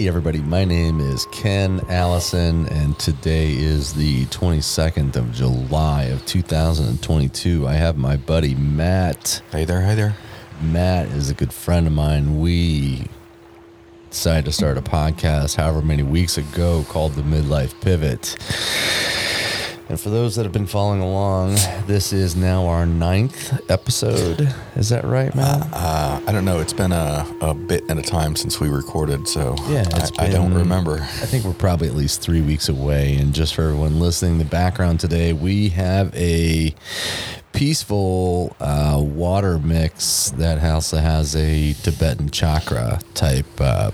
Hey, everybody, my name is Ken Allison, and today is the 22nd of July of 2022. I have my buddy Matt. Hey there, hey there. Matt is a good friend of mine. We decided to start a podcast however many weeks ago called The Midlife Pivot. And for those that have been following along, this is now our ninth episode. Is that right, Matt? Uh, I don't know. It's been a, a bit at a time since we recorded, so Yeah, I, I don't remember. I think we're probably at least three weeks away. And just for everyone listening, the background today, we have a peaceful uh, water mix that also has a Tibetan chakra type uh,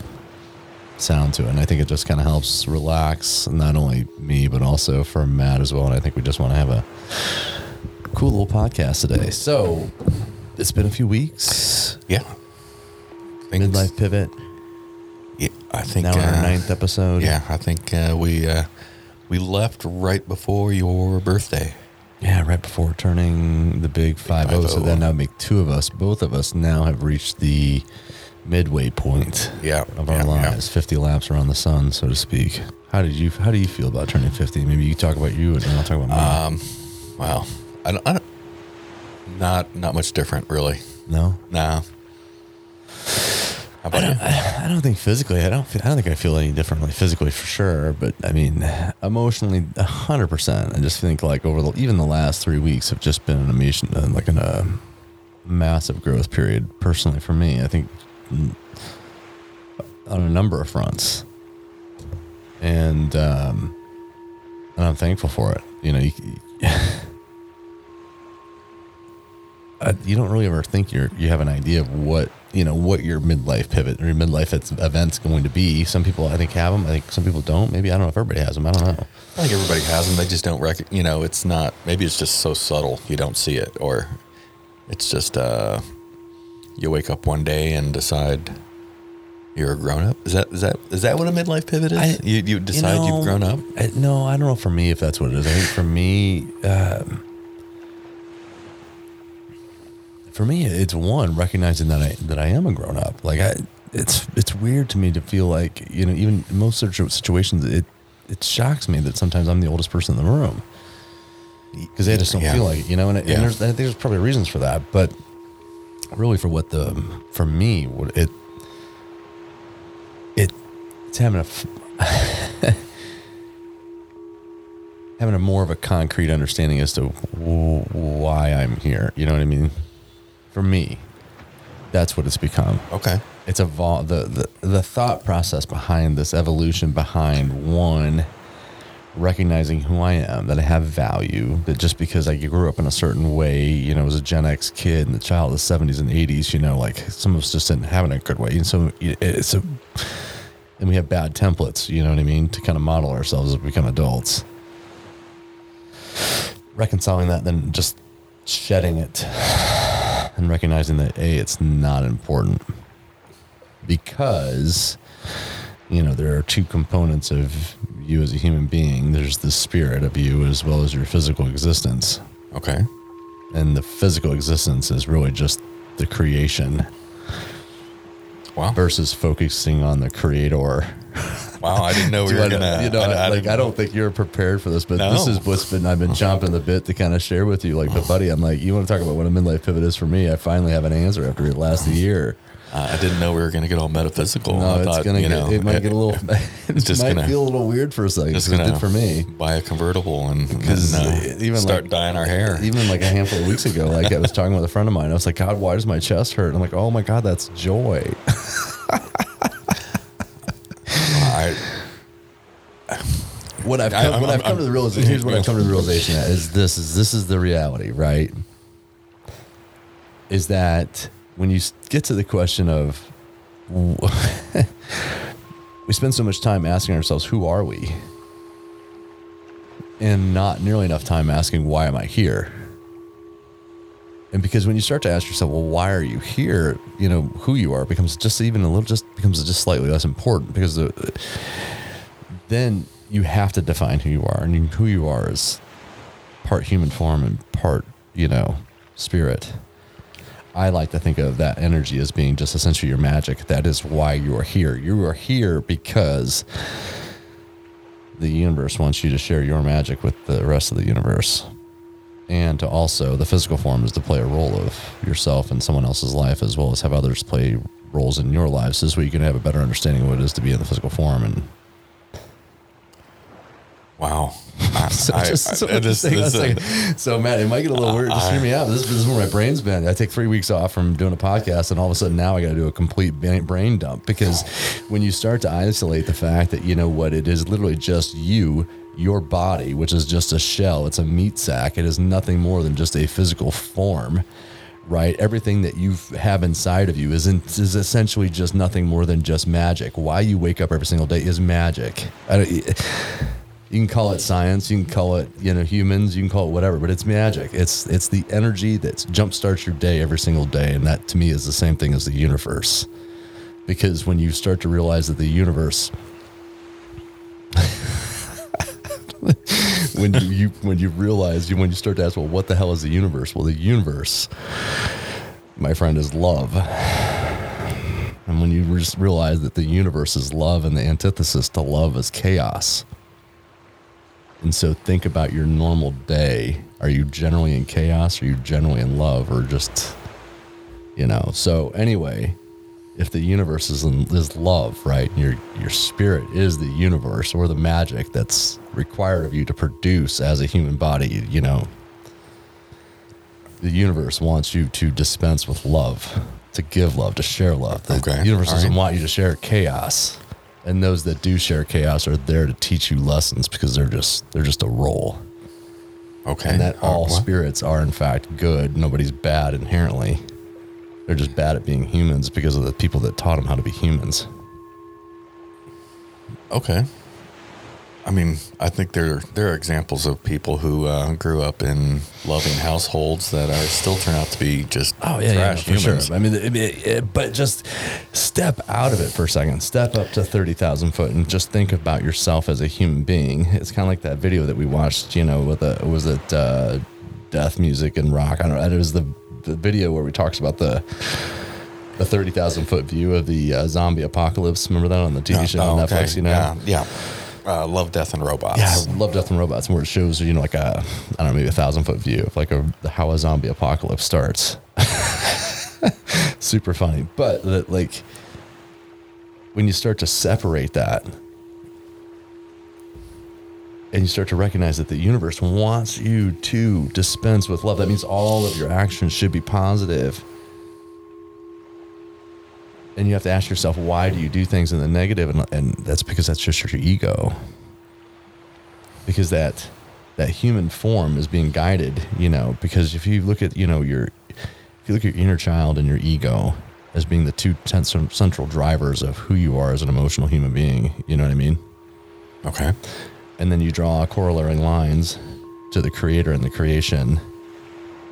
sound to it. And I think it just kind of helps relax not only me, but also for Matt as well. And I think we just want to have a cool little podcast today. So it's been a few weeks. Yeah. Think- Midlife pivot. Yeah, I think. Now uh, our ninth episode. Yeah, I think uh, we uh, we left right before your birthday. Yeah, right before turning the big five zero. So 5-0. then that would make two of us. Both of us now have reached the midway point Yeah, of our yeah, yeah. lives, fifty laps around the sun, so to speak. How did you How do you feel about turning fifty? Maybe you talk about you, and then I'll talk about mine. Um, well, I don't, I don't. Not not much different, really. no, Nah. How about you? I, I don't think physically. I don't. Feel, I don't think I feel any differently physically for sure. But I mean, emotionally, hundred percent. I just think like over the even the last three weeks have just been an amazing, uh, like in a massive growth period. Personally, for me, I think on a number of fronts, and um, and I'm thankful for it. You know, you, you don't really ever think you're you have an idea of what you know what your midlife pivot or your midlife event's going to be. Some people I think have them. I think some people don't. Maybe I don't know if everybody has them. I don't know. I think everybody has them. They just don't rec. You know, it's not. Maybe it's just so subtle you don't see it, or it's just uh, you wake up one day and decide you're a grown up. Is that is that is that what a midlife pivot is? I- you you decide know, you've grown up. I, no, I don't know for me if that's what it is. I think for me, um, for me, it's one recognizing that I that I am a grown up. Like I, it's it's weird to me to feel like you know even in most situations it it shocks me that sometimes I'm the oldest person in the room because they just don't Yeah. feel like it, you know. And, Yeah. and there's, I think there's probably reasons for that, but really for what the for me what it it it's having a having a more of a concrete understanding as to w- why I'm here. You know what I mean? For me, that's what it's become. Okay. It's evolved. The, the the thought process behind this evolution behind one recognizing who I am, that I have value, that just because I grew up in a certain way, you know, as a Gen X kid and the child of the 70s and 80s, you know, like some of us just didn't have it in a good way. And so it's a, and we have bad templates, you know what I mean, to kind of model ourselves as we become adults. Reconciling that, then just shedding it and recognizing that, A, it's not important because you know there are two components of you as a human being there's the spirit of you as well as your physical existence Okay. and the physical existence is really just the creation Wow. versus focusing on the creator Wow. I didn't know we were I- gonna. you know I, I like i don't know. think you're prepared for this but No. this is what's been i've been chomping the bit to kind of share with you like but buddy i'm like you want to talk about what a midlife pivot is for me i finally have an answer after it last a year Uh, I didn't know we were gonna get all metaphysical. no I it's thought, gonna you get know, it might get a little it just might gonna- feel a little weird for a second just it did for me buy a convertible and, and, uh, even start like, dyeing our hair. Even like a handful of weeks ago, like I was talking with a friend of mine. I was like, God, why does my chest hurt? I'm like, oh my God, that's joy. I, What I've I- come, I'm- what I've come I'm- to the realization, here's what I've come to the realization that is this is this is the reality, right? Is that when you get to the question of we spend so much time asking ourselves, who are we? And not nearly enough time asking, why am I here? And because when you start to ask yourself, well, why are you here? You know, who you are becomes just even a little, just becomes just slightly less important because the, then you have to define who you are. And who you are is part human form and part, you know, spirit. I like to think of that energy as being just essentially your magic. That is why you are here. You are here because the universe wants you to share your magic with the rest of the universe. And to also, the physical form is to play a role of yourself in someone else's life, as well as have others play roles in your lives. This way you can have a better understanding of what it is to be in the physical form and Wow. So, I- just, so, I- this- just hang on a this, uh, so Matt, it might get a little weird. Just hear me out. This, this is where my brain's been. I take three weeks off from doing a podcast, and all of a sudden now I got to do a complete brain dump because when you start to isolate the fact that you know what it is, literally just you, your body, which is just a shell. It's a meat sack. It is nothing more than just a physical form. Right, everything that you have inside of you is in, is essentially just nothing more than just magic. Why you wake up every single day is magic. You can call it science, you can call it you know humans, you can call it whatever, but it's magic. It's it's the energy that jumpstarts your day every single day, and that to me is the same thing as the universe. Because when you start to realize that the universe, when you, you when you realize you when you start to ask, well, what the hell is the universe? Well, the universe, my friend, is love. And when you just realize that the universe is love and the antithesis to love is chaos. And so think about your normal day. Are you generally in chaos? Are you generally in love? Or just, you know? So, anyway, if the universe is, in, is love, right? Your, your spirit is the universe or the magic that's required of you to produce as a human body, you know? The universe wants you to dispense with love, to give love, to share love. The Okay, universe all doesn't right. want you to share chaos. And those that do share chaos are there to teach you lessons because they're just they're just a role. okay. And that Uh, all spirits are in fact good. Nobody's bad inherently. They're just bad at being humans because of the people that taught them how to be humans. Okay. I mean, I think there there are examples of people who uh, grew up in loving households that are still turn out to be just trash for humans. sure. I mean, it, it- it- but just step out of it for a second. Step up to thirty thousand foot and just think about yourself as a human being. It's kind of like that video that we watched. You know, with the was it uh, death music and rock? I don't know. It was the the video where we talks about the. The thirty thousand foot view of the uh, zombie apocalypse. Remember that on the TV show on Oh, Netflix? okay. You know, Yeah. yeah. Uh, Love, Death, and Robots. yeah, I love Death and Robots, where it shows you know like a I don't know maybe a thousand foot view of like a how a zombie apocalypse starts. Super funny, but that, like when you start to separate that, and you start to recognize that the universe wants you to dispense with love, that means all of your actions should be positive. And you have to ask yourself, why do you do things in the negative? And, and that's because that's just your ego because that that human form is being guided you know because if you look at you know your if you look at your inner child and your ego as being the two central drivers of who you are as an emotional human being you know what i mean Okay. and then you draw corollary lines to the creator and the creation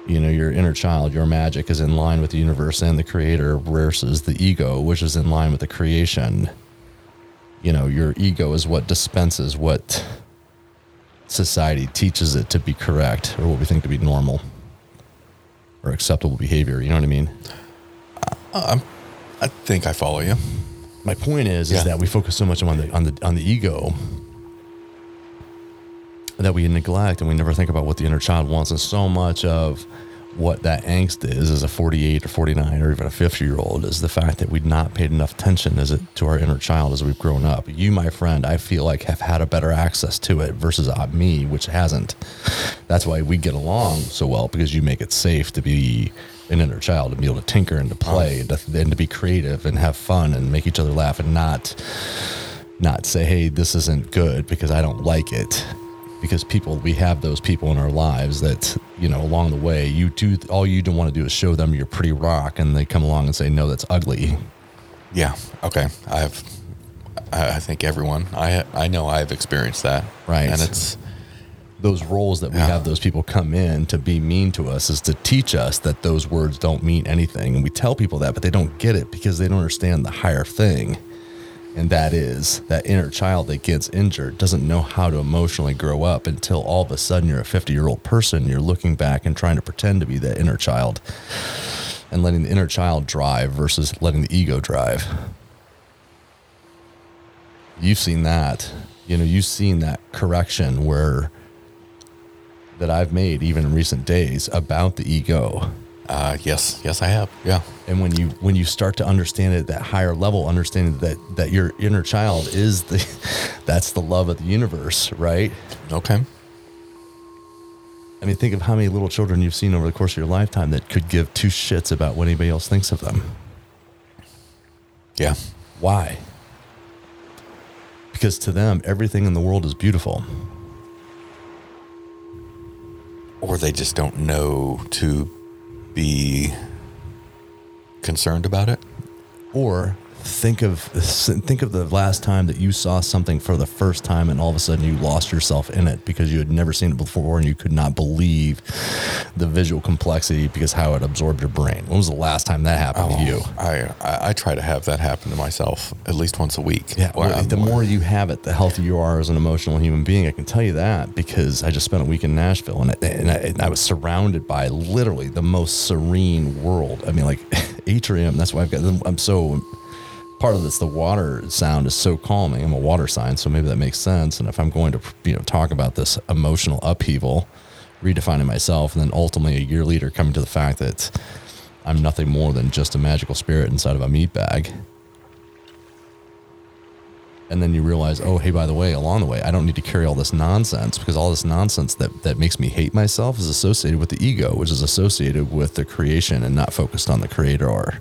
you know your inner child your magic is in line with the universe and the creator versus the ego which is in line with the creation you know your ego is what dispenses what society teaches it to be correct or what we think to be normal or acceptable behavior you know what i mean um, I think I follow you. my point is Yeah. is that we focus so much on the on the on the ego that we neglect and we never think about what the inner child wants. And so much of what that angst is as a 48 or 49 or even a 50 year old is the fact that we've not paid enough attention as it to our inner child as we've grown up. You my friend i feel like have had a better access to it versus uh, me which hasn't. That's why we get along so well because you make it safe to be an inner child and be able to tinker and to play and, to, and to be creative and have fun and make each other laugh and not not say hey this isn't good because i don't like it because people we have those people in our lives that you know along the way you do all you don't want to do is show them your pretty rock and they come along and say no that's ugly Yeah. Okay. I've. I I think everyone. I I know I've experienced that. Right. And it's those roles that we Yeah. have those people come in to be mean to us is to teach us that those words don't mean anything and we tell people that but they don't get it because they don't understand the higher thing and that is that inner child that gets injured doesn't know how to emotionally grow up until all of a sudden you're a 50 year old person you're looking back and trying to pretend to be that inner child and letting the inner child drive versus letting the ego drive. You've seen that. You know, you've seen that correction where that I've made even in recent days about the ego. Uh, yes, yes, I have. Yeah. And when you when you start to understand it at that higher level, understanding that that your inner child is the that's the love of the universe, right? Okay. I mean, think of how many little children you've seen over the course of your lifetime that could give two shits about what anybody else thinks of them. Yeah. Why? Because to them, everything in the world is beautiful. Or they just don't know to be concerned about it. Or think of think of the last time that you saw something for the first time and all of a sudden you lost yourself in it because you had never seen it before and you could not believe the visual complexity because how it absorbed your brain. When was the last time that happened to you? Oh, I, I I try to have that happen to myself at least once a week. Yeah, well, the more you have it, the healthier you are as an emotional human being. I can tell you that because I just spent a week in Nashville and I, and I, and I was surrounded by literally the most serene world. I mean, like atrium. That's why I've got. I'm so part of this. The water sound is so calming. I'm a water sign, so maybe that makes sense. And if I'm going to you know talk about this emotional upheaval, redefining myself, and then ultimately a year later coming to the fact that I'm nothing more than just a magical spirit inside of a meat bag and then you realize, oh, hey, by the way, along the way, I don't need to carry all this nonsense because all this nonsense that, that makes me hate myself is associated with the ego, which is associated with the creation and not focused on the creator.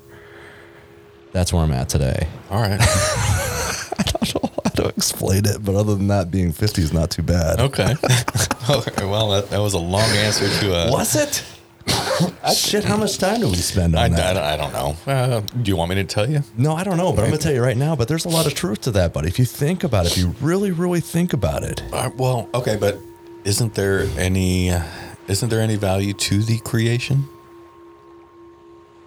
That's where I'm at today. All right. I don't know how to explain it, but other than that, being 50 is not too bad. okay. okay. Well, that, that was a long answer to a. Was it? Shit, how much time do we spend on I, that? I don't know. Uh, do you want me to tell you? No, I don't know, but I'm going to tell you right now, but there's a lot of truth to that, buddy. If you think about it, if you really, really think about it. Uh, well, okay, but isn't there any isn't there any value to the creation?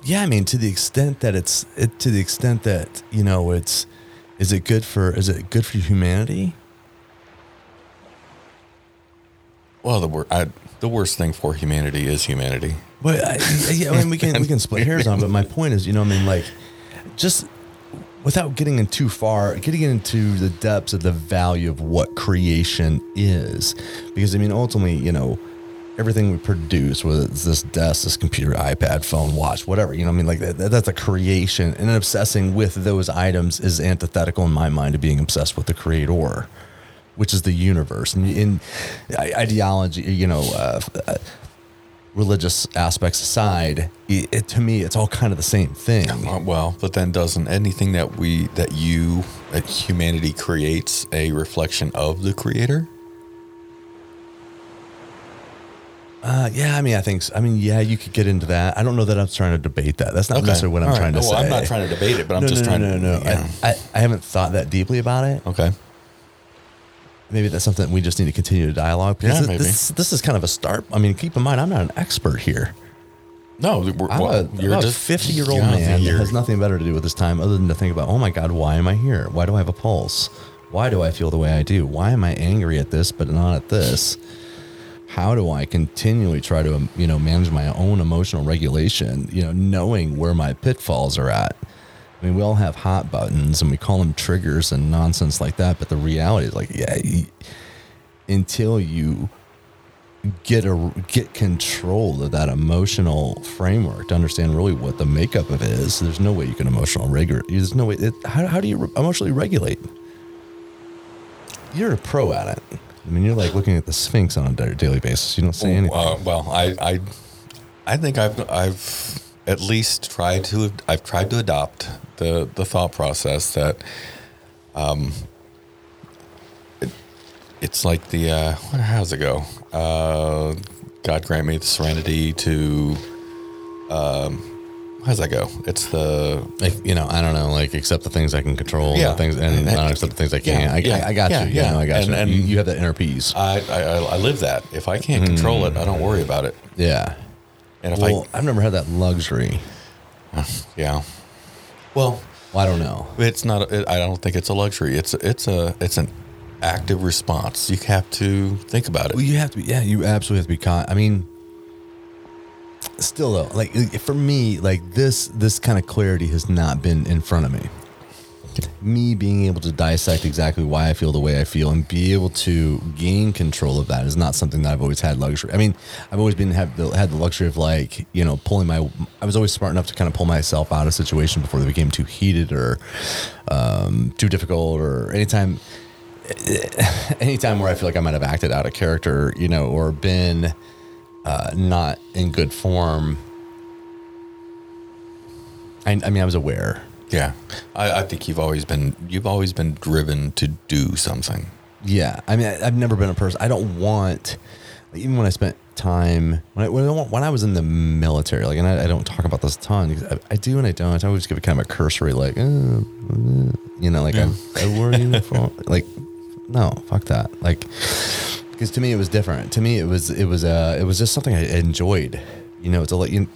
Yeah, I mean, to the extent that it's it, to the extent that you know it's is it good for is it good for humanity? Well, the wor- I, the worst thing for humanity is humanity. But I, yeah, I mean, we can we can split hairs on, but my point is, you know, I mean, like, just without getting in too far, getting into the depths of the value of what creation is, because I mean, ultimately, you know, everything we produce, whether it's this desk, this computer, iPad, phone, watch, whatever, you know, I mean, like that, that's a creation, and obsessing with those items is antithetical in my mind to being obsessed with the creator. Which is the universe and in ideology, you know, uh, religious aspects aside, it, it, to me, it's all kind of the same thing. Uh, Well, but then doesn't anything that we that you that humanity creates a reflection of the creator? Uh, yeah, I mean, I think, so. I mean, yeah, you could get into that. I don't know that I'm trying to debate that. That's not necessarily what I'm All right. trying to well, say. I'm not trying to debate it, but I'm no, just no, trying no, to. no, no. yeah. I, I, I haven't thought that deeply about it. Okay. Maybe that's something we just need to continue to dialogue. Because Yeah, this, maybe. this, this is kind of a start. I mean, keep in mind, I'm not an expert here. No, we're, I'm well, a, I'm a 50 year old yeah, man that you're- has nothing better to do with his time other than to think about, oh my God, why am I here? Why do I have a pulse? Why do I feel the way I do? Why am I angry at this but not at this? How do I continually try to, you know, manage my own emotional regulation, you know, knowing where my pitfalls are at? I mean, we all have hot buttons and we call them triggers and nonsense like that. But the reality is like, yeah, until you get a get control of that emotional framework to understand really what the makeup of it is. There's no way you can emotional regulate. There's no way. It, how, how do you emotionally regulate? You're a pro at it. I mean, you're like looking at the Sphinx on a daily basis. You don't say anything. Uh, well, I, I, I think I've, I've at least tried to, I've tried to adopt the, the thought process that, um, it, it's like the, uh, what, how does it go? Uh, God grant me the serenity to, um, how does that go? It's the, like you know, I don't know. Like accept the things I can control, Yeah. the things, and And- not accept the things I can't. Yeah, I, yeah, I, I got yeah, you. yeah. Yeah, no, I got And- you. and- you. You have that inner peace. I, I, I live that. If I can't control it, I don't worry about it. yeah. And if Well, I've never had that luxury. Yeah, well, Well, I don't know. It's not. It, I don't think it's a luxury. It's it's a it's an active response. You have to think about it. Well, you have to be. Yeah, you absolutely have to be. Con- I mean, still though, like for me, like this this kind of clarity has not been in front of me. Me being able to dissect exactly why I feel the way I feel and be able to gain control of that is not something that I've always had luxury. I mean, I've always been have the, had the luxury of like you know pulling my. I was always smart enough to kind of pull myself out of situation before they became too heated or um, too difficult or anytime anytime where I feel like I might have acted out of character, you know, or been uh, not in good form. I, I mean, I was aware. Yeah, I, I think you've always been you've always been driven to do something. Yeah, I mean, I, I've never been a person. I don't want, even when I spent time when I, when I, when I was in the military, like, and I, I don't talk about this a ton. I, I do and I don't. I always give it kind of a cursory, like, uh, you know, like Yeah. I, I wore a uniform. like, no, fuck that. Like, because to me it was different. To me it was it was uh it was just something I enjoyed. You know, to let you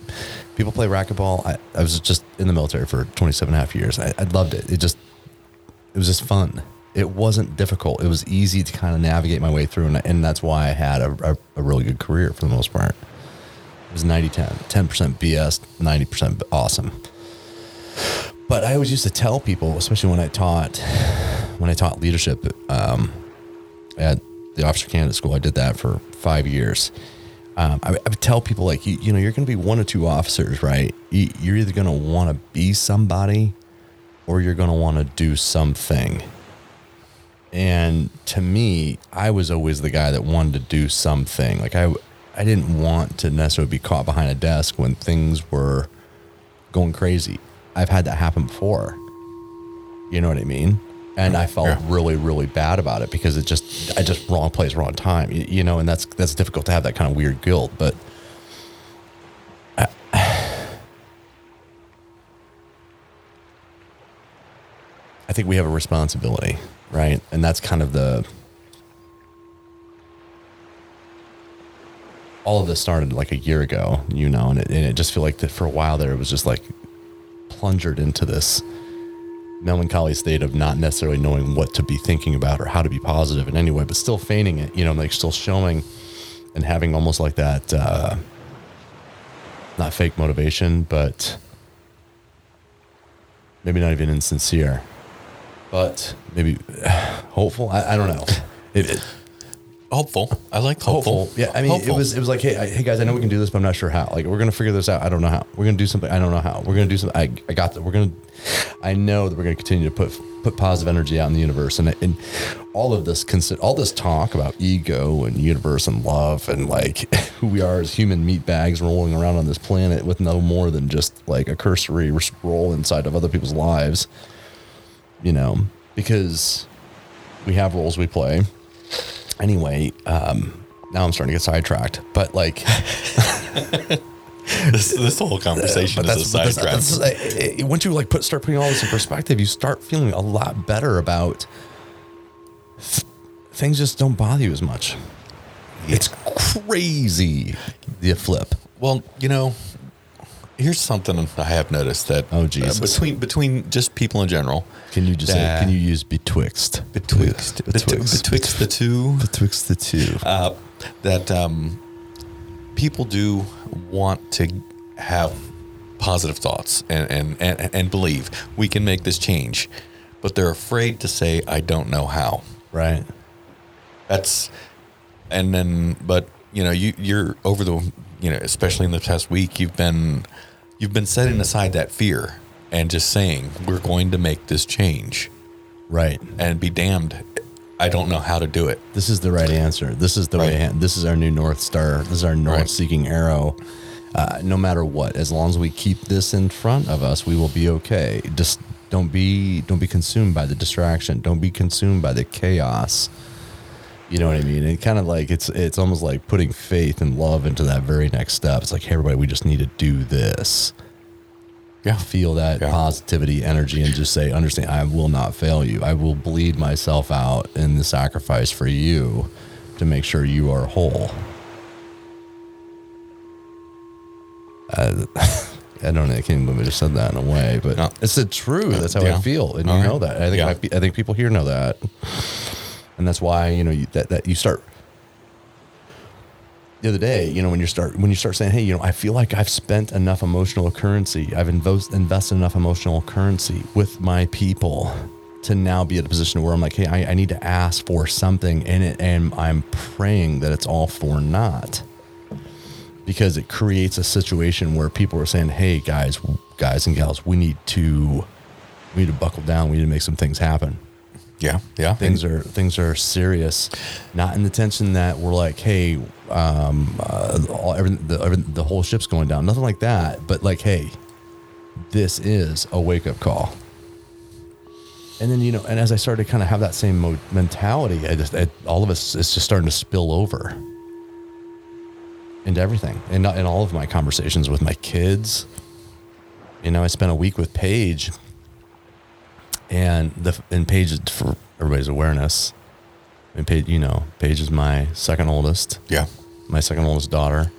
people play racquetball. I, I was just in the military for 27 and a half years. I, I loved it. It just it was just fun. It wasn't difficult. It was easy to kind of navigate my way through, and, and that's why I had a, a, a really good career for the most part. It was 90 10, 10% BS, 90% awesome. But I always used to tell people, especially when I taught when I taught leadership um, at the officer candidate school, I did that for five years. Um, I, I would tell people like you, you know you're going to be one or two officers, right? You, you're either going to want to be somebody, or you're going to want to do something. And to me, I was always the guy that wanted to do something. Like I, I didn't want to necessarily be caught behind a desk when things were going crazy. I've had that happen before. You know what I mean? And I felt Yeah. really, really bad about it because it just, I just wrong place, wrong time. You, you know, and that's that's difficult to have that kind of weird guilt. But I think we have a responsibility, right? And that's kind of the all of this started like a year ago, you know, and it, and it just feel like that for a while there, it was just like plungered into this melancholy state of not necessarily knowing what to be thinking about or how to be positive in any way, but still feigning it, you know, like still showing and having almost like that, uh, not fake motivation, but maybe not even insincere, but maybe hopeful. I, I don't know. It, it, Hopeful. I like hopeful. hopeful. Yeah, I mean, Hopeful. it was it was like, hey, I, hey guys, I know we can do this, but I'm not sure how. Like, we're gonna figure this out. I don't know how. We're gonna do something. I don't know how. We're gonna do something. I, I got that. We're gonna. I know that we're gonna continue to put put positive energy out in the universe, and and all of this consi- all this talk about ego and universe and love and like who we are as human meat bags rolling around on this planet with no more than just like a cursory role inside of other people's lives. You know, because we have roles we play anyway, um, now I'm starting to get sidetracked. But like, this, this whole conversation but is a sidetrack. that's eh, eh, once you like put start putting all this in perspective, you start feeling a lot better about th- things. Just don't bother you as much. It's crazy. The flip. Well, you know, here's something I have noticed that Oh, uh, between between just people in general, Can you just That- say? Can you use betwixt? betwixt Betwixt. betwixt the two, Betwixt the two. uh, that um, people do want to have positive thoughts and, and, and, and believe we can make this change, but they're afraid to say, I don't know how. right. That's, and then, but you know, you, you're over the, you know, especially in the past week, you've been, you've been setting aside that fear and just saying, we're going to make this change Right. and be damned. I don't know how to do it. This is the right answer. This is the Right. way. This is our new north star. This is our north-seeking arrow. Uh, no matter what, as long as we keep this in front of us, we will be okay. Just don't be don't be consumed by the distraction. Don't be consumed by the chaos. You know what I mean? And kind of like it's it's almost like putting faith and love into that very next step. It's like, hey, everybody, we just need to do this. Yeah. Feel that Yeah. positivity, energy, and just say, understand, I will not fail you. I will bleed myself out in the sacrifice for you to make sure you are whole. Uh, I don't know. I can't believe I just said that in a way, but No. it's the truth. That's how I feel, and you know that. I think Yeah. I, I think people here know that, and that's why you know you, that that you start the other day, you know, when you start when you start saying, "Hey, you know, I feel like I've spent enough emotional currency, I've invested enough emotional currency with my people to now be at a position where I'm like, hey, I, I need to ask for something in it, and I'm praying that it's all for naught." Because it creates a situation where people are saying, "Hey, guys, guys and gals, we need to, we need to buckle down. We need to make some things happen." Yeah, yeah. things are things are serious, not in the tension that we're like, hey, um, uh, all, every, the, every, the whole ship's going down, nothing like that, but like, hey, this is a wake up call. And then you know, and as I started to kind of have that same mo- mentality, I just I, all of us it's just starting to spill over into everything, and not in all of my conversations with my kids. You know, I spent a week with Paige and the and Paige is for everybody's awareness. And Paige, you know, Paige is my second oldest, yeah. my second oldest daughter.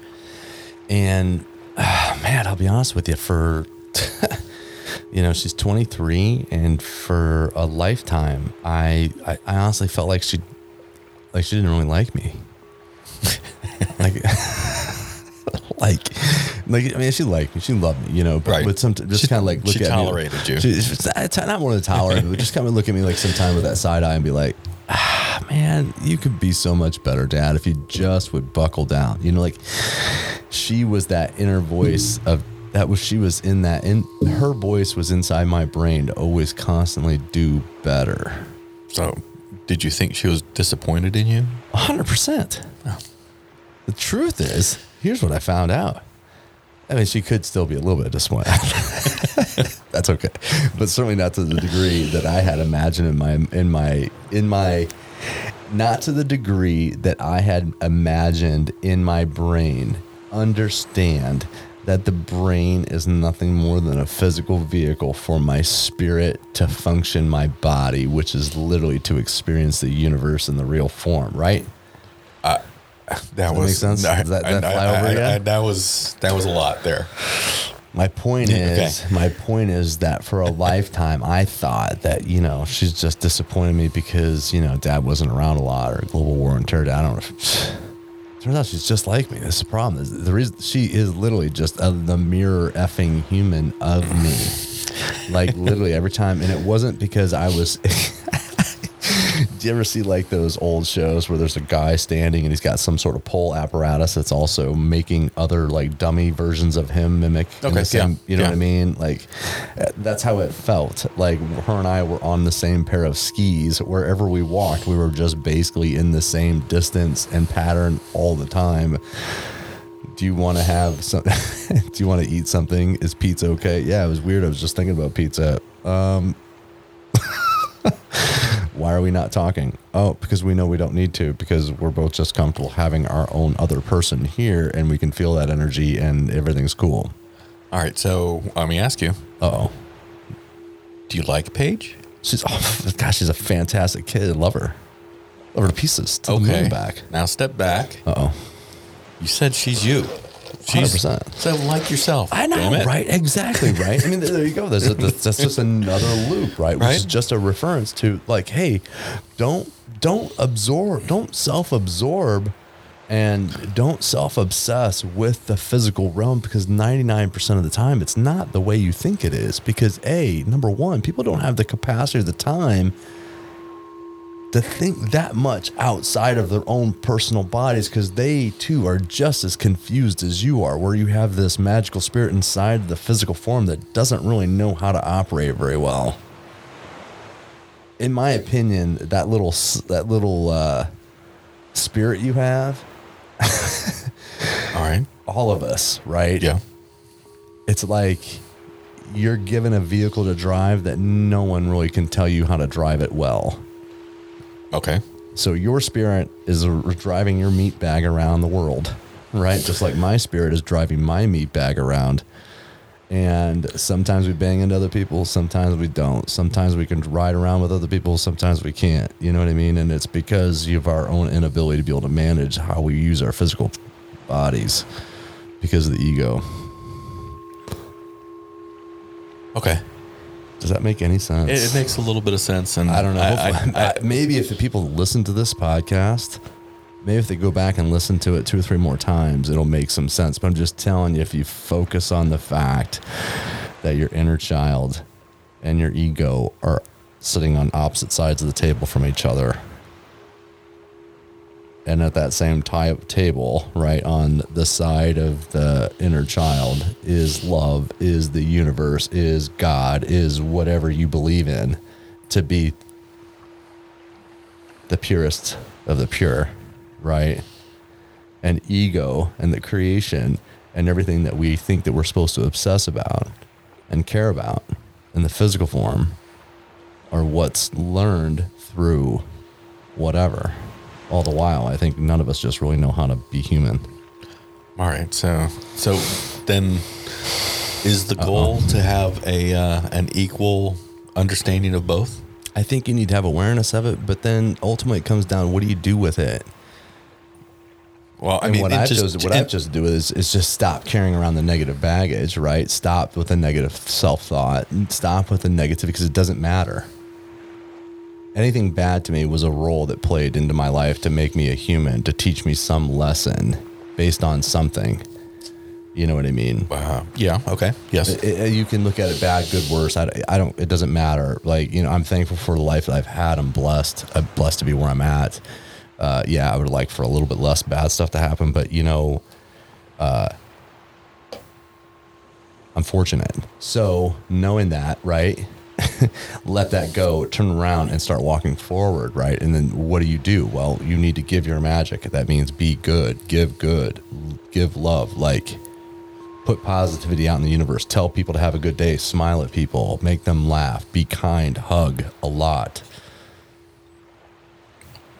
And ah, man, I'll be honest with you, for you know, she's 23, and for a lifetime, I I, I honestly felt like she like she didn't really like me. like like like I mean she liked me she loved me you know but, Right. but some just kind of like look she at tolerated me, you. she, not more than tolerate but just kind of look at me like sometime with that side eye and be like ah man you could be so much better dad if you just would buckle down you know like she was that inner voice of that was she was in that in her voice was inside my brain to always constantly do better So, did you think she was disappointed in you? 100%. The truth is, here's what I found out. I mean, she could still be a little bit disappointed. That's okay, but certainly not to the degree that I had imagined in my in my in my not to the degree that I had imagined in my brain. Understand that the brain is nothing more than a physical vehicle for my spirit to function my body, which is literally to experience the universe in the real form, right? That make sense? Does that- that fly over yet? that was that was a lot there. My point Okay. is, my point is that for a lifetime, I thought that you know she's just disappointed me because you know dad wasn't around a lot or global war and turd. I don't know. If, turns out she's just like me. This is the problem. Is the reason she is literally just a, the mirror effing human of me. like literally every time, and it wasn't because I was. Do you ever see like those old shows where there's a guy standing and he's got some sort of pole apparatus that's also making other like dummy versions of him mimic? Okay, same- yeah, You know yeah. what I mean? Like uh, that's how it felt. Like her and I were on the same pair of skis. Wherever we walked, we were just basically in the same distance and pattern all the time. Do you want to have some? do you want to eat something? Is pizza okay? Yeah, it was weird. I was just thinking about pizza. Um, why are we not talking? Oh, because we know we don't need to, because we're both just comfortable having our own other person here and we can feel that energy and everything's cool. All right, so let me ask you: Uh oh. Do you like Paige? She's, oh, gosh, she's a fantastic kid. I Love her. Love her to pieces. To the moon back. Now step back. Uh oh. You said she's you. She's 100%. So like yourself. I know, right? Exactly, right? I mean, there you go. There's a, that's just another loop, right? Which Right. is just a reference to like, hey, don't don't absorb, don't self-absorb, and don't self-obsess with the physical realm because 99% of the time it's not the way you think it is. Because a number one, people don't have the capacity or the time to think that much outside of their own personal bodies because they too are just as confused as you are, where you have this magical spirit inside the physical form that doesn't really know how to operate very well. In my opinion, that little that little uh, spirit you have, All right. all of us, right? Yeah. It's like you're given a vehicle to drive that no one really can tell you how to drive it well. Okay. So your spirit is driving your meat bag around the world, right? Just like my spirit is driving my meat bag around. And sometimes we bang into other people, sometimes we don't. Sometimes we can ride around with other people, sometimes we can't. You know what I mean? And it's because of our own inability to be able to manage how we use our physical bodies because of the ego. Okay. Does that make any sense? It, it makes a little bit of sense, and I don't know. I, I- I- maybe if the people listen to this podcast maybe if they go back and listen to it two or three more times, it'll make some sense. But I'm just telling you, if you focus on the fact that your inner child and your ego are sitting on opposite sides of the table from each other, and at that same type table, right on the side of the inner child, is love, is the universe, is God, is whatever you believe in to be the purest of the pure, right? And ego and the creation and everything that we think that we're supposed to obsess about and care about in the physical form are what's learned through whatever. All the while, I think none of us just really know how to be human. All right. So so then is the goal to have a uh, an equal understanding of both? I think you need to have awareness of it, but then ultimately it comes down what do you do with it? Well, I And mean, what I've just- chosen, what it- I've to do is is just stop carrying around the negative baggage, right? Stop with the negative self thought. Stop with the negative because it doesn't matter. Anything bad to me was a role that played into my life to make me a human, to teach me some lesson based on something. You know what I mean? uh, yeah. Okay. Yes. It- it- you can look at it bad, good, worse. I, I don't. It doesn't matter. Like you know, I'm thankful for the life that I've had. I'm blessed. I'm blessed to be where I'm at. Uh, yeah, I would like for a little bit less bad stuff to happen, but you know, uh, I'm fortunate. So knowing that, right? let that go, turn around and start walking forward, right? And then what do you do? Well, you need to give your magic. That means be good, give good, give love, like put positivity out in the universe. Tell people to have a good day, smile at people, make them laugh, be kind, hug a lot.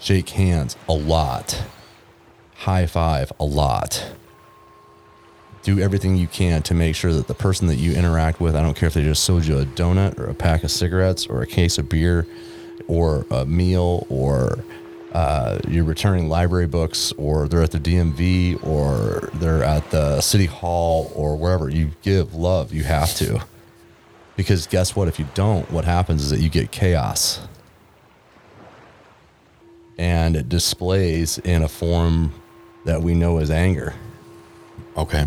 Shake hands a lot. High five a lot do everything you can to make sure that the person that you interact with, I don't care if they just sold you a donut or a pack of cigarettes or a case of beer or a meal or uh, you're returning library books or they're at the DMV or they're at the city hall or wherever, you give love. You have to. Because guess what? If you don't, what happens is that you get chaos. And it displays in a form that we know as anger. okay.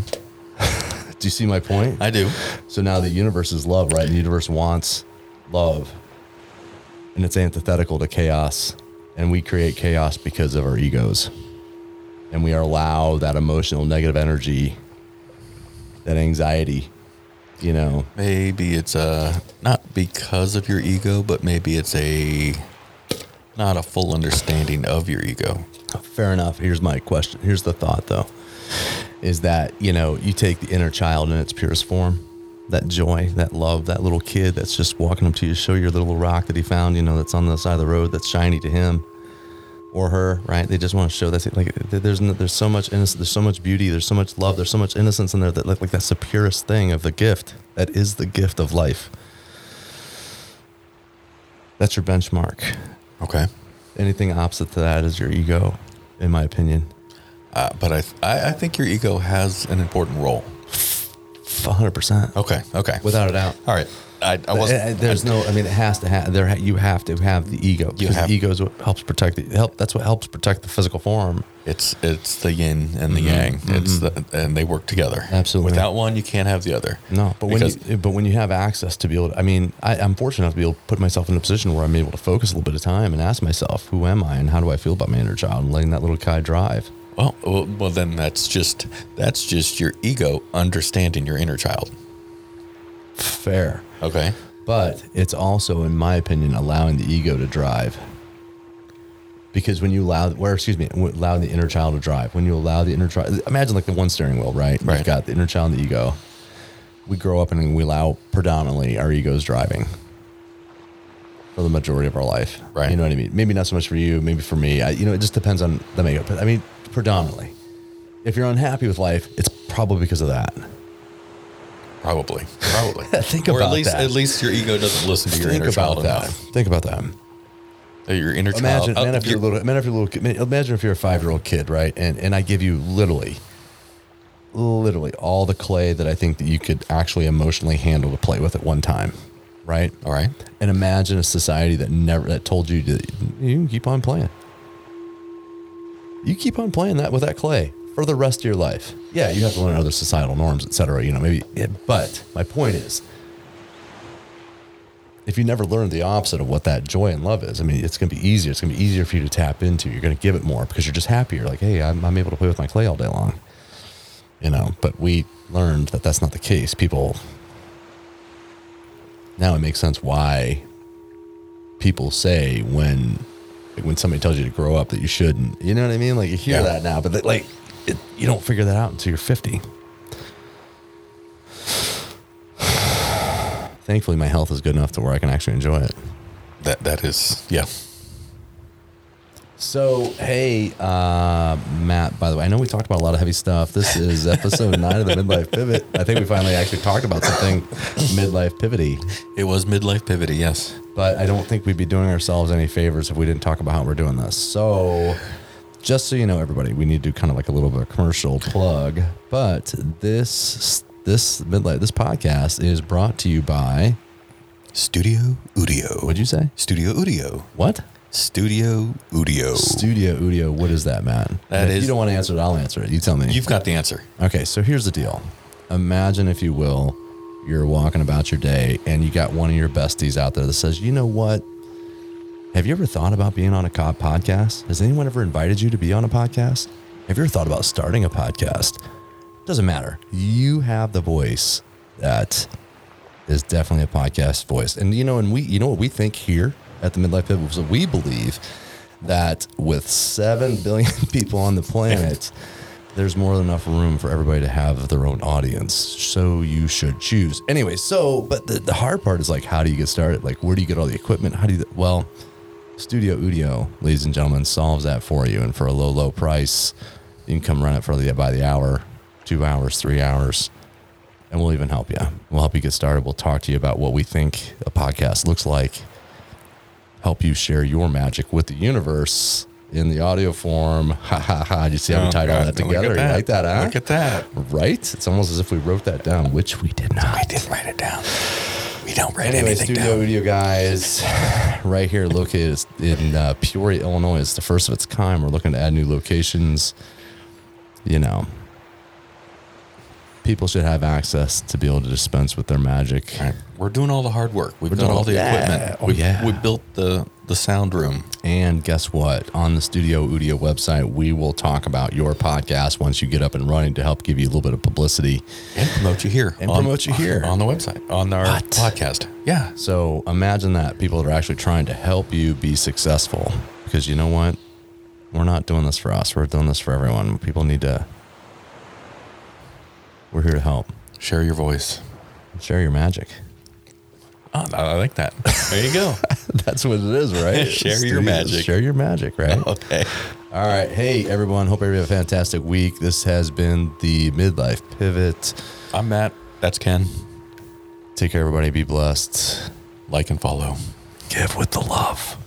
Do you see my point? I do. So now the universe is love, right? And the universe wants love. And it's antithetical to chaos. And we create chaos because of our egos. And we allow that emotional negative energy, that anxiety, you know. Maybe it's uh not because of your ego, but maybe it's a not a full understanding of your ego. Fair enough. Here's my question. Here's the thought, though is that, you know, you take the inner child in its purest form, that joy, that love, that little kid that's just walking up to you show your little rock that he found, you know, that's on the side of the road that's shiny to him or her, right? They just want to show that like there's there's so much innocence, there's so much beauty, there's so much love, there's so much innocence in there that like, like that's the purest thing of the gift. That is the gift of life. That's your benchmark. Okay. Anything opposite to that is your ego, in my opinion. Uh, but I, I I think your ego has an important role. hundred percent. Okay. Okay. Without a doubt. All right. I, I wasn't. Uh, There's no. I mean, it has to have. There, you have to have the ego. You because have- the ego is what helps protect the help. That's what helps protect the physical form. It's it's the yin and the yang. It's the, and they work together. Mm-hmm. Absolutely. Without one, you can't have the other. No, but when you, but when you have access to be able, to, I mean, I, I'm fortunate enough to be able to put myself in a position where I'm able to focus a little bit of time and ask myself, who am I and how do I feel about my inner child, and letting that little guy drive. Well, well, well, then that's just that's just your ego understanding your inner child. Fair, Okay. but it's also, in my opinion, allowing the ego to drive. Because when you allow, where excuse me, allow the inner child to drive. When you allow the inner child, imagine like the one steering wheel, right? Right. You've got the inner child and the ego. We grow up and we allow predominantly our egos driving for the majority of our life. Right. You know what I mean? Maybe not so much for you, maybe for me. I, you know, it just depends on the makeup. But I mean, predominantly. If you're unhappy with life, it's probably because of that. Probably. Probably. Think or about at least that. at least your ego doesn't listen to your Think inner child about that. Think about that. Your inner Imagine, child. imagine uh, if you're a little, imagine if you're a little, kid- imagine if you're a five year old kid, right? And and I give you literally, literally all the clay that I think that you could actually emotionally handle to play with at one time, right? all right. And imagine a society that never that told you to you can keep on playing. You keep on playing that with that clay for the rest of your life. Yeah, you have to learn other societal norms, etc. You know, maybe. Yeah, but my point is, if you never learn the opposite of what that joy and love is, I mean, it's going to be easier. It's going to be easier for you to tap into. You're going to give it more because you're just happier. Like, hey, I'm, I'm able to play with my clay all day long. You know, but we learned that that's not the case. People. Now it makes sense why people say when like when somebody tells you to grow up that you shouldn't. You know what I mean? Like you hear Yeah. that now, but that, like it, you don't figure that out until you're 50. Thankfully, my health is good enough to where I can actually enjoy it. That that is yeah. So, hey, uh, Matt, by the way, I know we talked about a lot of heavy stuff. This is episode nine of the Midlife Pivot. I think we finally actually talked about something midlife pivoty, It was midlife pivoty, yes. but I don't think we'd be doing ourselves any favors if we didn't talk about how we're doing this. So, just so you know, everybody, we need to do kind of like a little bit of commercial plug. But this this midlife this podcast is brought to you by Studio Udio. what'd you say? Studio Udio. What? Studio Udio. Studio Udio. What is that, Matt? That if is- you don't want to answer it, I'll answer it. You tell me. You've got the answer. Okay, so here's the deal. Imagine, if you will, you're walking about your day and you got one of your besties out there that says, you know what? Have you ever thought about being on a co- podcast? Has anyone ever invited you to be on a podcast? Have you ever thought about starting a podcast? Doesn't matter. You have the voice that is definitely a podcast voice. And you know, and we, you know what we think here at the Midlife Pivot? So we believe that with 7 billion people on the planet, there's more than enough room for everybody to have their own audience. So you should choose. Anyway, so, but the, the hard part is like, how do you get started? Like, where do you get all the equipment? How do you, well, Studio Udio, ladies and gentlemen, solves that for you. And for a low, low price, you can come run it for the, by the hour, two hours, three hours, and we'll even help you. We'll help you get started. We'll talk to you about what we think a podcast looks like, help you share your magic with the universe in the audio form. Ha ha ha. You see how we Oh, tied all that look at together? You like that, huh? Look at that. right? It's almost as if we wrote that down, which we did not. I didn't write it down. We don't write Anyway, anything Studio down. Video guys, right here located in uh, Peoria, Illinois. It's the first of its kind. We're looking to add new locations. You know, people should have access to be able to dispense with their magic. Right. We're doing all the hard work. We've We're done all the yeah. equipment. Oh, we, yeah. we built the the sound room. And guess what? On the Studio Udio website, we will talk about your podcast once you get up and running to help give you a little bit of publicity. And promote you here. And promote you here. On the website. On our What? podcast. Yeah. So imagine that people that are actually trying to help you be successful. Because you know what? We're not doing this for us. We're doing this for everyone. People need to. We're here to help. Share your voice. Share your magic. Oh, I like that. There you go. That's what it is, right? Share your magic. Share your magic, right? okay. All right. Hey, everyone. Hope everybody have a fantastic week. This has been the Midlife Pivot. I'm Matt. That's Ken. Take care, everybody. Be blessed. Like and follow. Give with the love.